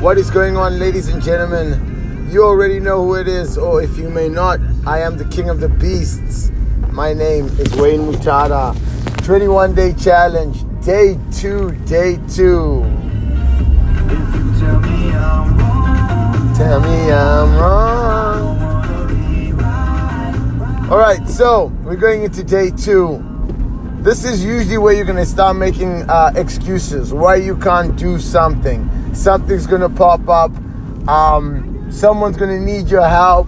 What is going on, ladies and gentlemen? You already know who it is, or if you may not, I am the king of the beasts. My name is Wayne Mutada. 21 day challenge, day two, day two. Tell me I'm wrong. Tell me I'm wrong. All right, so we're going into day two. This is usually where you're going to start making uh, excuses why you can't do something. Something's going to pop up. Um, someone's going to need your help.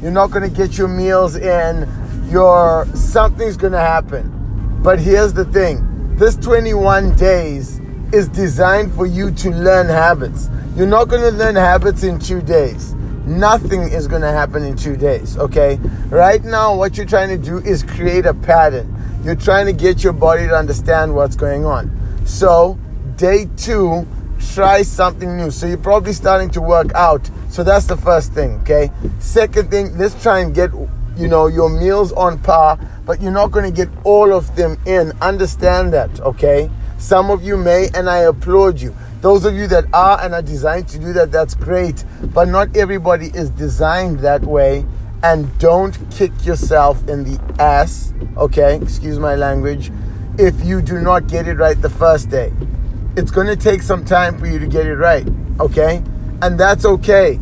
You're not going to get your meals in. Your something's going to happen. But here's the thing: this 21 days is designed for you to learn habits. You're not going to learn habits in two days. Nothing is going to happen in two days. Okay. Right now, what you're trying to do is create a pattern. You're trying to get your body to understand what's going on. So, day two, try something new. So, you're probably starting to work out. So, that's the first thing, okay? Second thing, let's try and get, you know, your meals on par, but you're not going to get all of them in. Understand that, okay? Some of you may, and I applaud you. Those of you that are and are designed to do that, that's great. But not everybody is designed that way and don't kick yourself in the ass, okay? Excuse my language. If you do not get it right the first day, it's going to take some time for you to get it right, okay? And that's okay.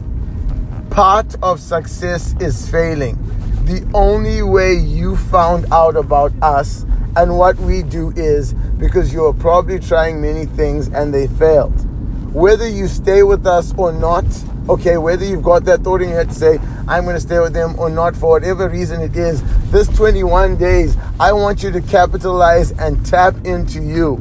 Part of success is failing. The only way you found out about us and what we do is because you're probably trying many things and they failed. Whether you stay with us or not, okay, whether you've got that thought in your head to say, I'm going to stay with them or not, for whatever reason it is, this 21 days, I want you to capitalize and tap into you,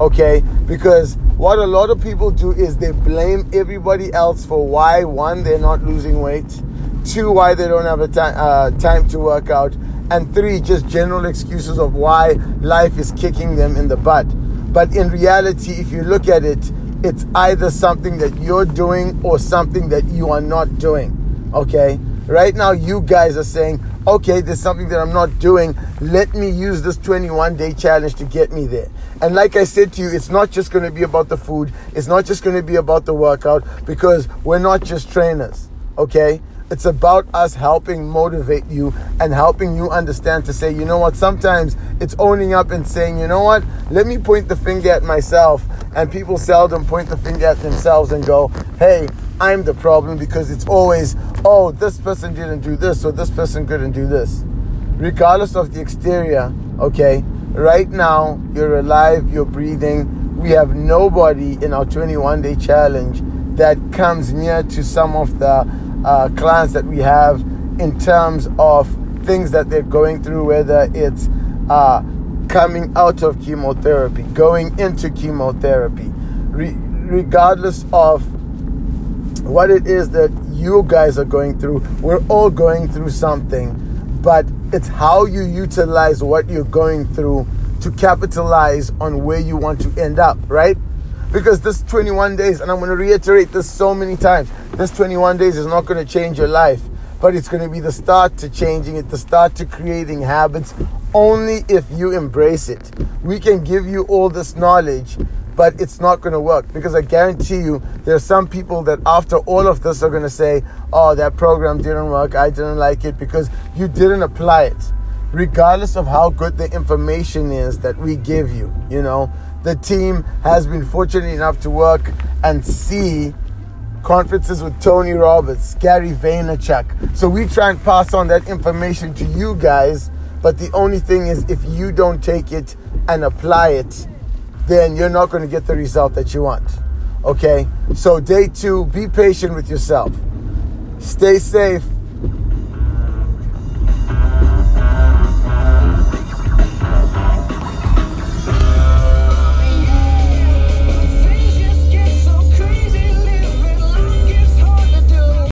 okay? Because what a lot of people do is they blame everybody else for why, one, they're not losing weight, two, why they don't have a time, uh, time to work out, and three, just general excuses of why life is kicking them in the butt. But in reality, if you look at it, it's either something that you're doing or something that you are not doing. Okay? Right now, you guys are saying, okay, there's something that I'm not doing. Let me use this 21 day challenge to get me there. And like I said to you, it's not just going to be about the food, it's not just going to be about the workout because we're not just trainers. Okay? It's about us helping motivate you and helping you understand to say, you know what, sometimes it's owning up and saying, you know what, let me point the finger at myself. And people seldom point the finger at themselves and go, hey, I'm the problem because it's always, oh, this person didn't do this or this person couldn't do this. Regardless of the exterior, okay, right now you're alive, you're breathing. We have nobody in our 21 day challenge that comes near to some of the uh, clients that we have in terms of things that they're going through, whether it's uh, coming out of chemotherapy, going into chemotherapy, re- regardless of what it is that you guys are going through, we're all going through something, but it's how you utilize what you're going through to capitalize on where you want to end up, right? Because this 21 days, and I'm going to reiterate this so many times, this 21 days is not going to change your life, but it's going to be the start to changing it, the start to creating habits only if you embrace it. We can give you all this knowledge, but it's not going to work because I guarantee you there are some people that after all of this are going to say, oh, that program didn't work, I didn't like it because you didn't apply it. Regardless of how good the information is that we give you, you know, the team has been fortunate enough to work and see conferences with Tony Robbins, Gary Vaynerchuk. So we try and pass on that information to you guys. But the only thing is, if you don't take it and apply it, then you're not going to get the result that you want. Okay? So, day two, be patient with yourself. Stay safe